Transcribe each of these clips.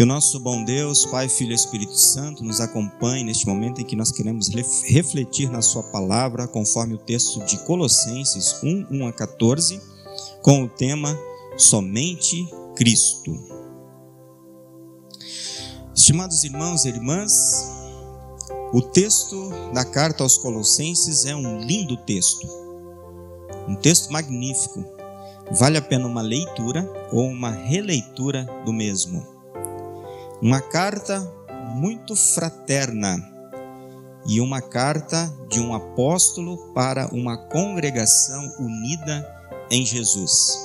Que o nosso bom Deus, Pai, Filho e Espírito Santo, nos acompanhe neste momento em que nós queremos refletir na Sua palavra, conforme o texto de Colossenses 1, 1 a 14, com o tema Somente Cristo. Estimados irmãos e irmãs, o texto da carta aos Colossenses é um lindo texto, um texto magnífico. Vale a pena uma leitura ou uma releitura do mesmo. Uma carta muito fraterna e uma carta de um apóstolo para uma congregação unida em Jesus.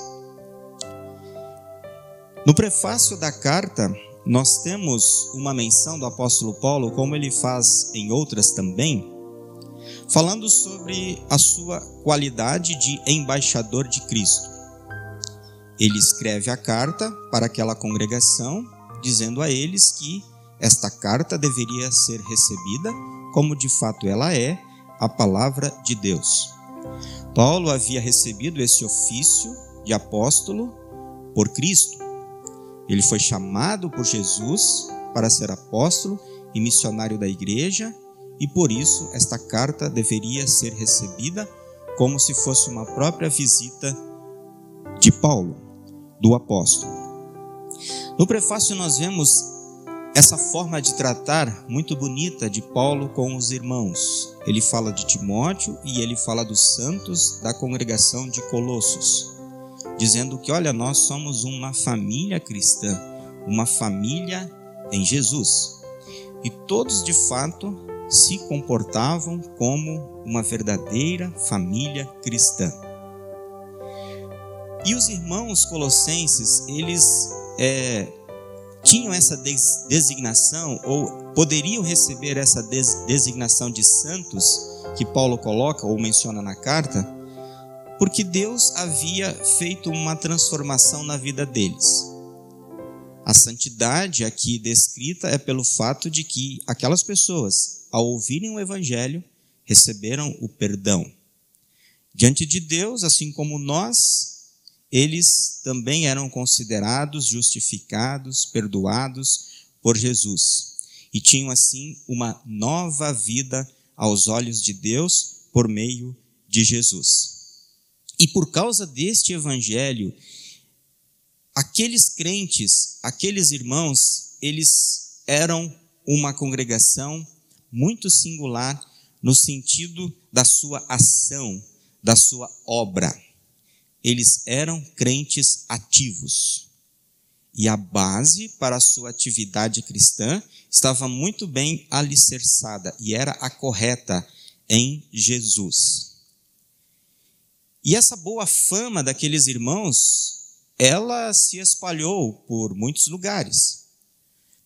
No prefácio da carta, nós temos uma menção do apóstolo Paulo, como ele faz em outras também, falando sobre a sua qualidade de embaixador de Cristo. Ele escreve a carta para aquela congregação dizendo a eles que esta carta deveria ser recebida como de fato ela é, a palavra de Deus. Paulo havia recebido esse ofício de apóstolo por Cristo. Ele foi chamado por Jesus para ser apóstolo e missionário da igreja, e por isso esta carta deveria ser recebida como se fosse uma própria visita de Paulo, do apóstolo. No prefácio nós vemos essa forma de tratar muito bonita de Paulo com os irmãos. Ele fala de Timóteo e ele fala dos santos da congregação de Colossos, dizendo que, olha, nós somos uma família cristã, uma família em Jesus. E todos de fato se comportavam como uma verdadeira família cristã. E os irmãos colossenses, eles é, tinham essa designação ou poderiam receber essa designação de santos que Paulo coloca ou menciona na carta, porque Deus havia feito uma transformação na vida deles. A santidade aqui descrita é pelo fato de que aquelas pessoas, ao ouvirem o evangelho, receberam o perdão. Diante de Deus, assim como nós, eles também eram considerados justificados, perdoados por Jesus e tinham assim uma nova vida aos olhos de Deus por meio de Jesus. E por causa deste evangelho, aqueles crentes, aqueles irmãos, eles eram uma congregação muito singular no sentido da sua ação, da sua obra eles eram crentes ativos. E a base para a sua atividade cristã estava muito bem alicerçada e era a correta em Jesus. E essa boa fama daqueles irmãos, ela se espalhou por muitos lugares.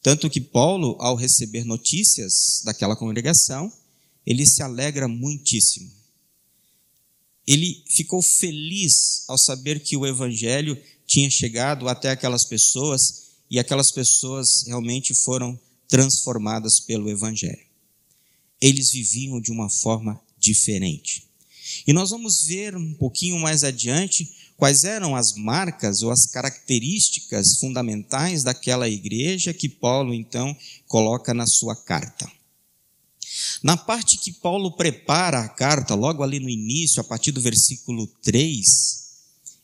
Tanto que Paulo, ao receber notícias daquela congregação, ele se alegra muitíssimo ele ficou feliz ao saber que o evangelho tinha chegado até aquelas pessoas e aquelas pessoas realmente foram transformadas pelo evangelho. Eles viviam de uma forma diferente. E nós vamos ver um pouquinho mais adiante quais eram as marcas ou as características fundamentais daquela igreja que Paulo então coloca na sua carta. Na parte que Paulo prepara a carta, logo ali no início, a partir do versículo 3,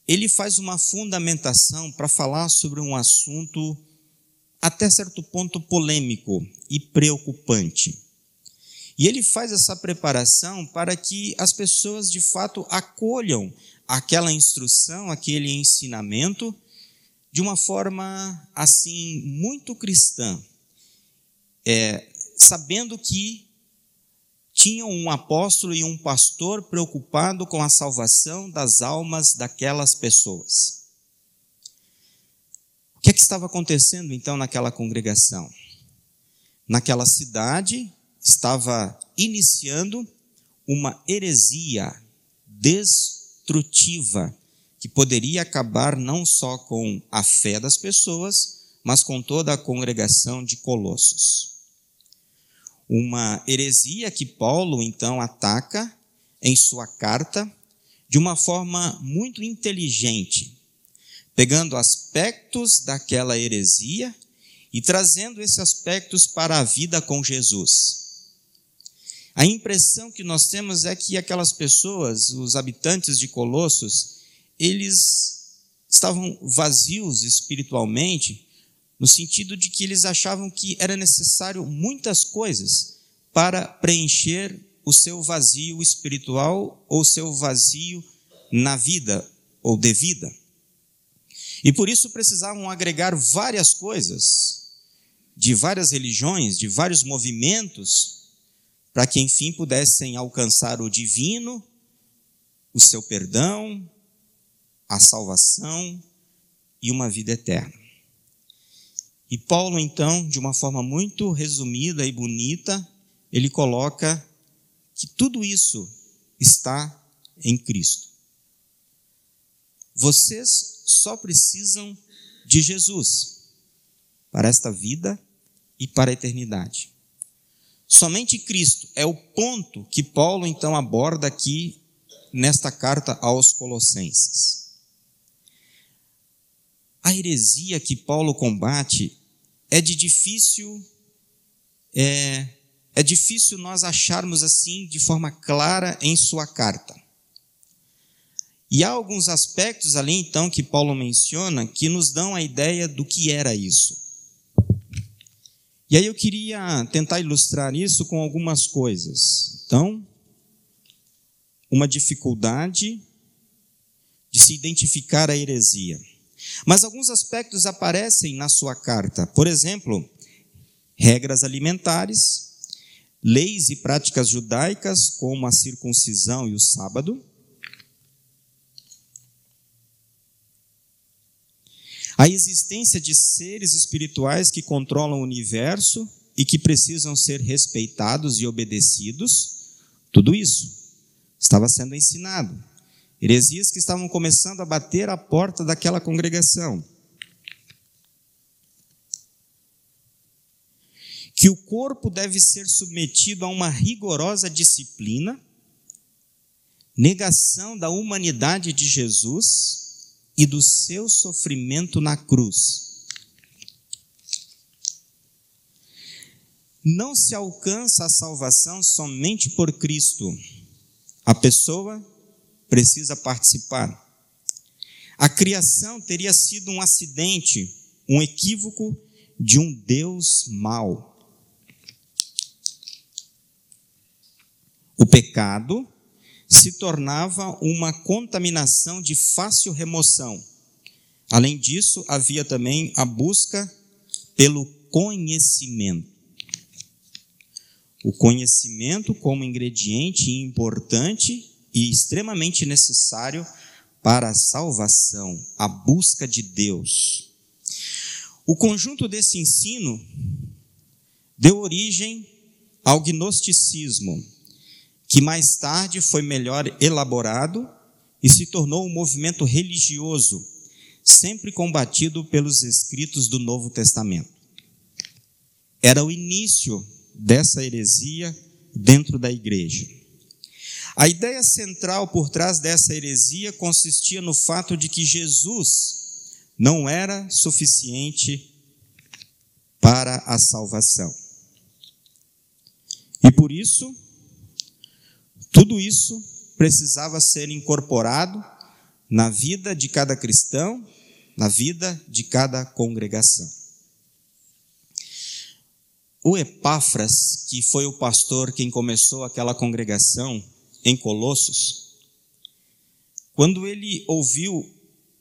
ele faz uma fundamentação para falar sobre um assunto até certo ponto polêmico e preocupante. E ele faz essa preparação para que as pessoas de fato acolham aquela instrução, aquele ensinamento, de uma forma assim muito cristã, é, sabendo que tinham um apóstolo e um pastor preocupado com a salvação das almas daquelas pessoas. O que, é que estava acontecendo então naquela congregação? Naquela cidade estava iniciando uma heresia destrutiva que poderia acabar não só com a fé das pessoas, mas com toda a congregação de Colossos uma heresia que Paulo então ataca em sua carta de uma forma muito inteligente, pegando aspectos daquela heresia e trazendo esses aspectos para a vida com Jesus. A impressão que nós temos é que aquelas pessoas, os habitantes de Colossos, eles estavam vazios espiritualmente, no sentido de que eles achavam que era necessário muitas coisas para preencher o seu vazio espiritual ou seu vazio na vida ou de vida. E por isso precisavam agregar várias coisas, de várias religiões, de vários movimentos, para que enfim pudessem alcançar o divino, o seu perdão, a salvação e uma vida eterna. E Paulo, então, de uma forma muito resumida e bonita, ele coloca que tudo isso está em Cristo. Vocês só precisam de Jesus para esta vida e para a eternidade. Somente Cristo é o ponto que Paulo então aborda aqui nesta carta aos Colossenses. A heresia que Paulo combate é de difícil é, é difícil nós acharmos assim de forma clara em sua carta. E há alguns aspectos ali então que Paulo menciona que nos dão a ideia do que era isso. E aí eu queria tentar ilustrar isso com algumas coisas. Então, uma dificuldade de se identificar a heresia. Mas alguns aspectos aparecem na sua carta. Por exemplo, regras alimentares, leis e práticas judaicas, como a circuncisão e o sábado A existência de seres espirituais que controlam o universo e que precisam ser respeitados e obedecidos, tudo isso estava sendo ensinado. Heresias que estavam começando a bater à porta daquela congregação. Que o corpo deve ser submetido a uma rigorosa disciplina, negação da humanidade de Jesus e do seu sofrimento na cruz. Não se alcança a salvação somente por Cristo. A pessoa precisa participar. A criação teria sido um acidente, um equívoco de um Deus mau. O pecado se tornava uma contaminação de fácil remoção. Além disso, havia também a busca pelo conhecimento. O conhecimento como ingrediente importante e extremamente necessário para a salvação, a busca de Deus. O conjunto desse ensino deu origem ao gnosticismo, que mais tarde foi melhor elaborado e se tornou um movimento religioso, sempre combatido pelos escritos do Novo Testamento. Era o início dessa heresia dentro da igreja. A ideia central por trás dessa heresia consistia no fato de que Jesus não era suficiente para a salvação. E por isso, tudo isso precisava ser incorporado na vida de cada cristão, na vida de cada congregação. O Epáfras, que foi o pastor quem começou aquela congregação em Colossos, quando ele ouviu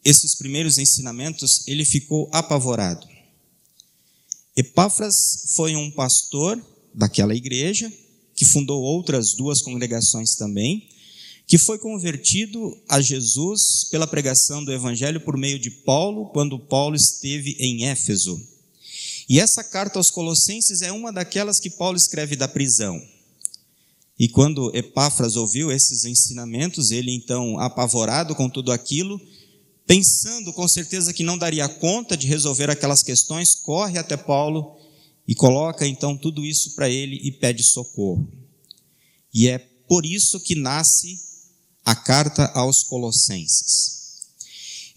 esses primeiros ensinamentos, ele ficou apavorado. Epáfras foi um pastor daquela igreja que fundou outras duas congregações também, que foi convertido a Jesus pela pregação do Evangelho por meio de Paulo, quando Paulo esteve em Éfeso. E essa carta aos Colossenses é uma daquelas que Paulo escreve da prisão. E quando Epáfras ouviu esses ensinamentos, ele então, apavorado com tudo aquilo, pensando com certeza que não daria conta de resolver aquelas questões, corre até Paulo e coloca então tudo isso para ele e pede socorro. E é por isso que nasce a carta aos Colossenses.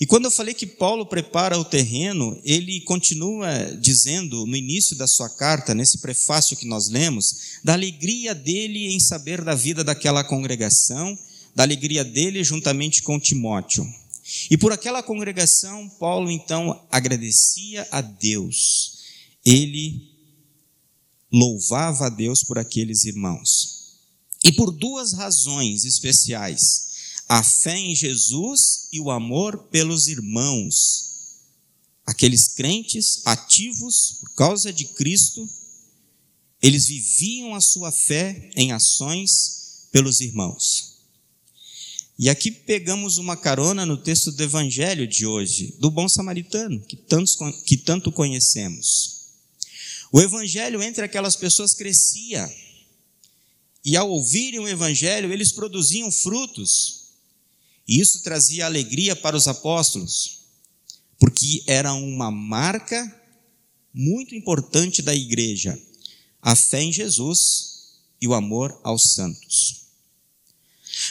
E quando eu falei que Paulo prepara o terreno, ele continua dizendo no início da sua carta, nesse prefácio que nós lemos, da alegria dele em saber da vida daquela congregação, da alegria dele juntamente com Timóteo. E por aquela congregação, Paulo então agradecia a Deus. Ele louvava a Deus por aqueles irmãos. E por duas razões especiais a fé em Jesus e o amor pelos irmãos. Aqueles crentes ativos por causa de Cristo, eles viviam a sua fé em ações pelos irmãos. E aqui pegamos uma carona no texto do Evangelho de hoje, do bom samaritano, que, tantos, que tanto conhecemos. O Evangelho entre aquelas pessoas crescia, e ao ouvirem o Evangelho, eles produziam frutos, e isso trazia alegria para os apóstolos, porque era uma marca muito importante da igreja: a fé em Jesus e o amor aos santos.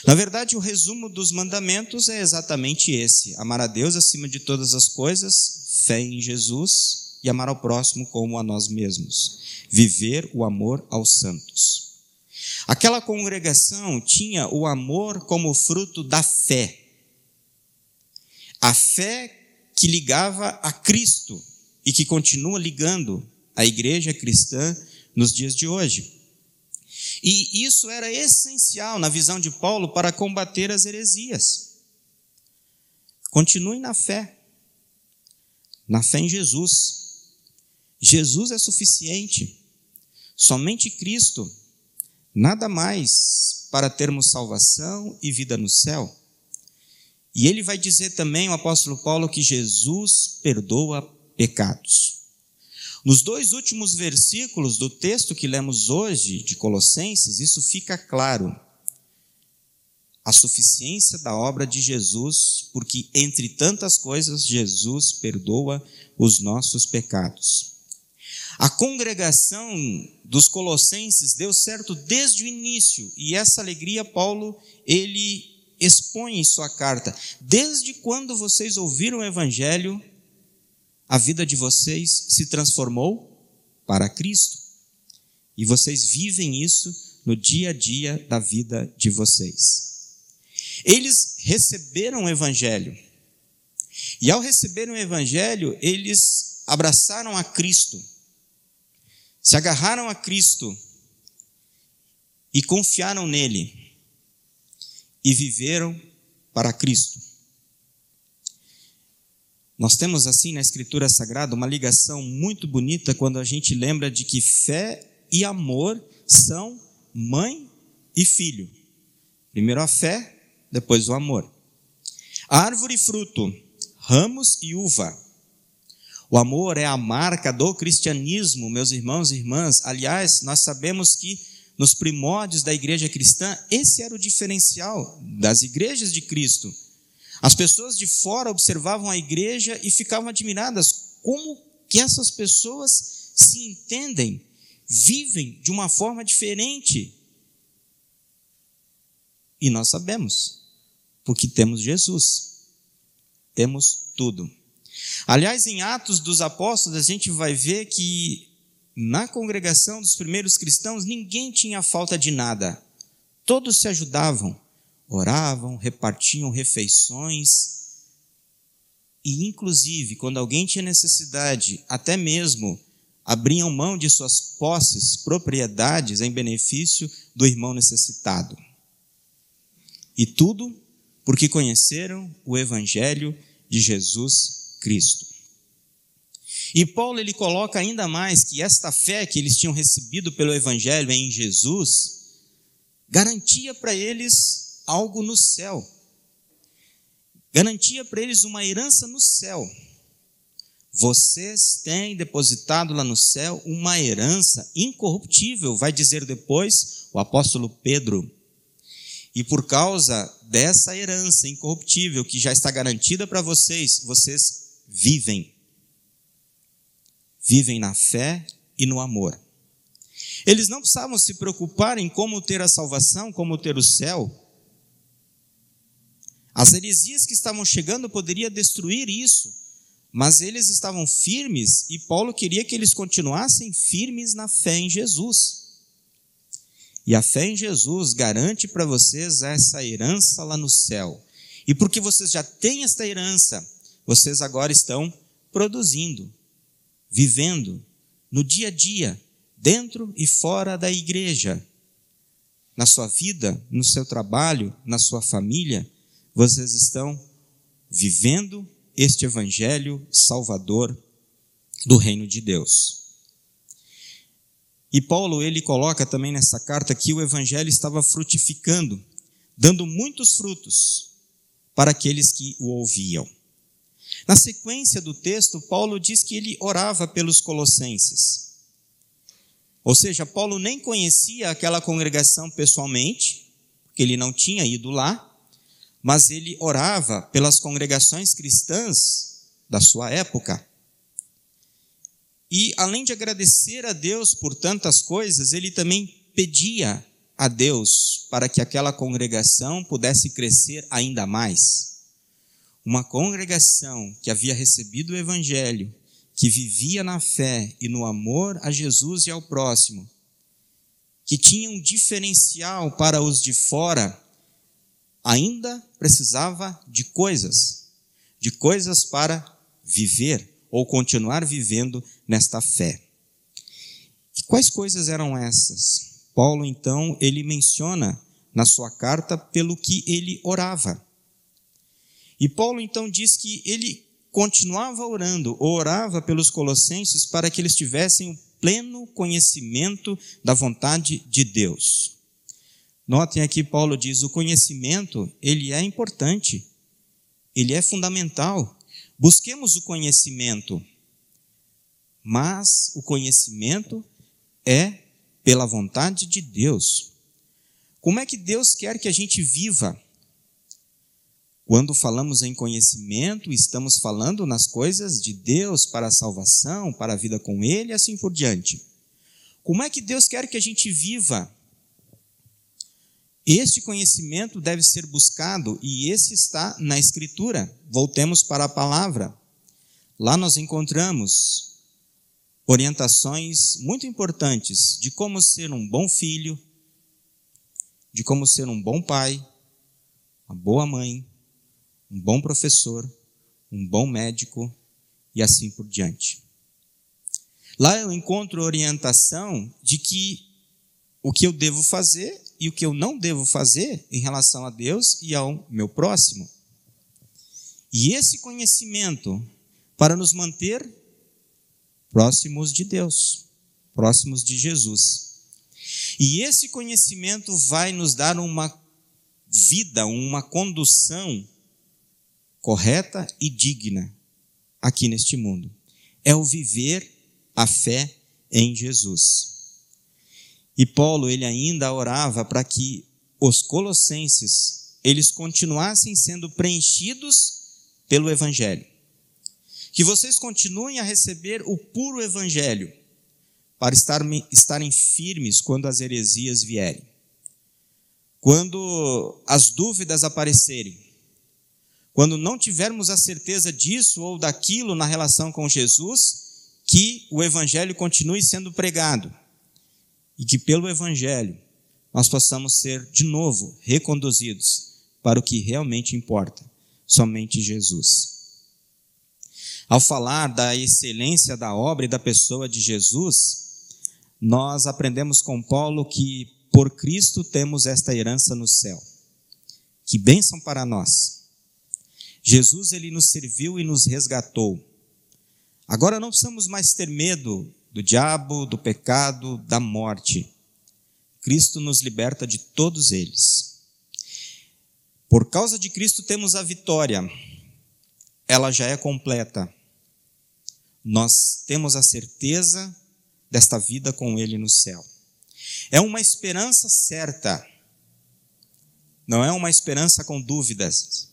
Na verdade, o resumo dos mandamentos é exatamente esse: amar a Deus acima de todas as coisas, fé em Jesus e amar ao próximo como a nós mesmos. Viver o amor aos santos. Aquela congregação tinha o amor como fruto da fé. A fé que ligava a Cristo e que continua ligando a igreja cristã nos dias de hoje. E isso era essencial na visão de Paulo para combater as heresias. Continue na fé, na fé em Jesus. Jesus é suficiente, somente Cristo nada mais para termos salvação e vida no céu. E ele vai dizer também, o apóstolo Paulo, que Jesus perdoa pecados. Nos dois últimos versículos do texto que lemos hoje, de Colossenses, isso fica claro. A suficiência da obra de Jesus, porque entre tantas coisas, Jesus perdoa os nossos pecados. A congregação dos colossenses deu certo desde o início, e essa alegria Paulo ele expõe em sua carta. Desde quando vocês ouviram o evangelho, a vida de vocês se transformou para Cristo. E vocês vivem isso no dia a dia da vida de vocês. Eles receberam o evangelho. E ao receberem o evangelho, eles abraçaram a Cristo se agarraram a Cristo e confiaram nele e viveram para Cristo. Nós temos assim na Escritura Sagrada uma ligação muito bonita quando a gente lembra de que fé e amor são mãe e filho. Primeiro a fé, depois o amor. Árvore e fruto, ramos e uva. O amor é a marca do cristianismo, meus irmãos e irmãs. Aliás, nós sabemos que nos primórdios da igreja cristã, esse era o diferencial das igrejas de Cristo. As pessoas de fora observavam a igreja e ficavam admiradas como que essas pessoas se entendem, vivem de uma forma diferente. E nós sabemos, porque temos Jesus. Temos tudo. Aliás, em Atos dos Apóstolos, a gente vai ver que na congregação dos primeiros cristãos ninguém tinha falta de nada. Todos se ajudavam, oravam, repartiam refeições. E, inclusive, quando alguém tinha necessidade, até mesmo abriam mão de suas posses, propriedades, em benefício do irmão necessitado. E tudo porque conheceram o Evangelho de Jesus Cristo. E Paulo ele coloca ainda mais que esta fé que eles tinham recebido pelo evangelho em Jesus garantia para eles algo no céu. Garantia para eles uma herança no céu. Vocês têm depositado lá no céu uma herança incorruptível, vai dizer depois o apóstolo Pedro. E por causa dessa herança incorruptível que já está garantida para vocês, vocês vivem. Vivem na fé e no amor. Eles não precisavam se preocupar em como ter a salvação, como ter o céu. As heresias que estavam chegando poderia destruir isso, mas eles estavam firmes e Paulo queria que eles continuassem firmes na fé em Jesus. E a fé em Jesus garante para vocês essa herança lá no céu. E porque vocês já têm esta herança, vocês agora estão produzindo, vivendo no dia a dia, dentro e fora da igreja, na sua vida, no seu trabalho, na sua família, vocês estão vivendo este evangelho salvador do reino de Deus. E Paulo ele coloca também nessa carta que o evangelho estava frutificando, dando muitos frutos para aqueles que o ouviam. Na sequência do texto, Paulo diz que ele orava pelos colossenses. Ou seja, Paulo nem conhecia aquela congregação pessoalmente, porque ele não tinha ido lá, mas ele orava pelas congregações cristãs da sua época. E além de agradecer a Deus por tantas coisas, ele também pedia a Deus para que aquela congregação pudesse crescer ainda mais. Uma congregação que havia recebido o Evangelho, que vivia na fé e no amor a Jesus e ao próximo, que tinha um diferencial para os de fora, ainda precisava de coisas, de coisas para viver ou continuar vivendo nesta fé. E quais coisas eram essas? Paulo então ele menciona na sua carta pelo que ele orava. E Paulo então diz que ele continuava orando, orava pelos colossenses para que eles tivessem o pleno conhecimento da vontade de Deus. Notem aqui Paulo diz, o conhecimento, ele é importante. Ele é fundamental. Busquemos o conhecimento. Mas o conhecimento é pela vontade de Deus. Como é que Deus quer que a gente viva? Quando falamos em conhecimento, estamos falando nas coisas de Deus para a salvação, para a vida com Ele e assim por diante. Como é que Deus quer que a gente viva? Este conhecimento deve ser buscado e esse está na Escritura. Voltemos para a palavra. Lá nós encontramos orientações muito importantes de como ser um bom filho, de como ser um bom pai, uma boa mãe, um bom professor, um bom médico e assim por diante. Lá eu encontro orientação de que o que eu devo fazer e o que eu não devo fazer em relação a Deus e ao meu próximo. E esse conhecimento para nos manter próximos de Deus, próximos de Jesus. E esse conhecimento vai nos dar uma vida, uma condução correta e digna aqui neste mundo. É o viver a fé em Jesus. E Paulo, ele ainda orava para que os colossenses, eles continuassem sendo preenchidos pelo evangelho. Que vocês continuem a receber o puro evangelho para estar, estarem firmes quando as heresias vierem. Quando as dúvidas aparecerem, quando não tivermos a certeza disso ou daquilo na relação com Jesus, que o Evangelho continue sendo pregado e que pelo Evangelho nós possamos ser de novo reconduzidos para o que realmente importa, somente Jesus. Ao falar da excelência da obra e da pessoa de Jesus, nós aprendemos com Paulo que por Cristo temos esta herança no céu. Que bênção para nós! Jesus ele nos serviu e nos resgatou. Agora não precisamos mais ter medo do diabo, do pecado, da morte. Cristo nos liberta de todos eles. Por causa de Cristo temos a vitória. Ela já é completa. Nós temos a certeza desta vida com Ele no céu. É uma esperança certa. Não é uma esperança com dúvidas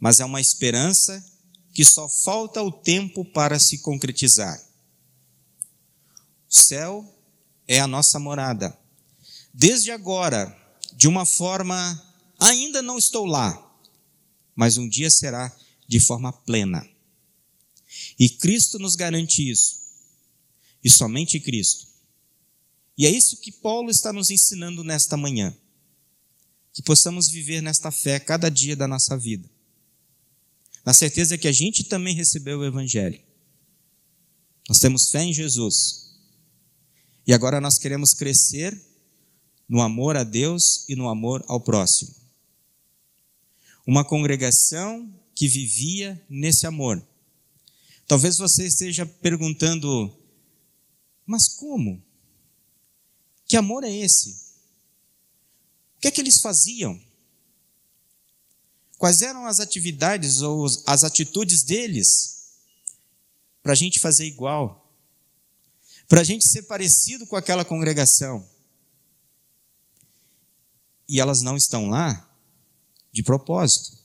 mas é uma esperança que só falta o tempo para se concretizar. O céu é a nossa morada. Desde agora, de uma forma, ainda não estou lá, mas um dia será de forma plena. E Cristo nos garante isso. E somente Cristo. E é isso que Paulo está nos ensinando nesta manhã. Que possamos viver nesta fé cada dia da nossa vida. Na certeza que a gente também recebeu o Evangelho. Nós temos fé em Jesus. E agora nós queremos crescer no amor a Deus e no amor ao próximo. Uma congregação que vivia nesse amor. Talvez você esteja perguntando, mas como? Que amor é esse? O que é que eles faziam? Quais eram as atividades ou as atitudes deles para a gente fazer igual? Para a gente ser parecido com aquela congregação? E elas não estão lá de propósito.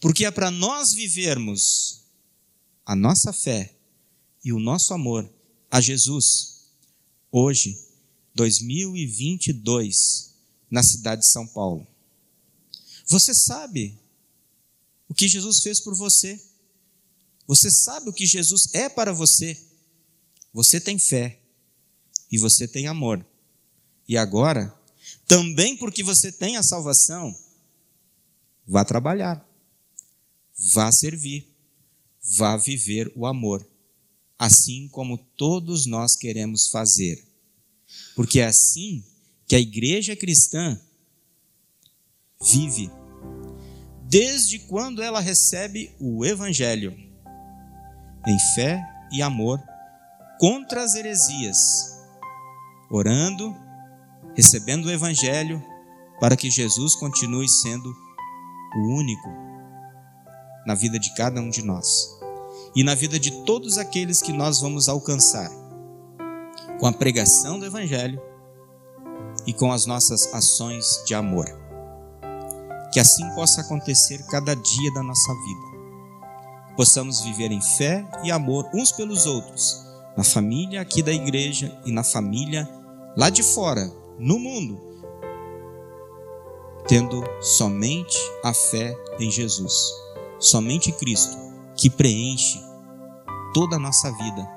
Porque é para nós vivermos a nossa fé e o nosso amor a Jesus hoje 2022, na cidade de São Paulo. Você sabe o que Jesus fez por você. Você sabe o que Jesus é para você. Você tem fé e você tem amor. E agora, também porque você tem a salvação, vá trabalhar, vá servir, vá viver o amor, assim como todos nós queremos fazer porque é assim que a igreja cristã vive. Desde quando ela recebe o Evangelho, em fé e amor, contra as heresias, orando, recebendo o Evangelho, para que Jesus continue sendo o único na vida de cada um de nós e na vida de todos aqueles que nós vamos alcançar com a pregação do Evangelho e com as nossas ações de amor. Que assim possa acontecer cada dia da nossa vida. Possamos viver em fé e amor uns pelos outros, na família aqui da igreja e na família lá de fora, no mundo, tendo somente a fé em Jesus, somente Cristo, que preenche toda a nossa vida,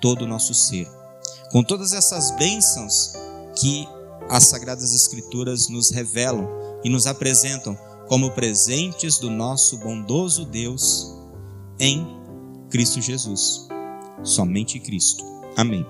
todo o nosso ser com todas essas bênçãos que as Sagradas Escrituras nos revelam e nos apresentam como presentes do nosso bondoso Deus em Cristo Jesus. Somente Cristo. Amém.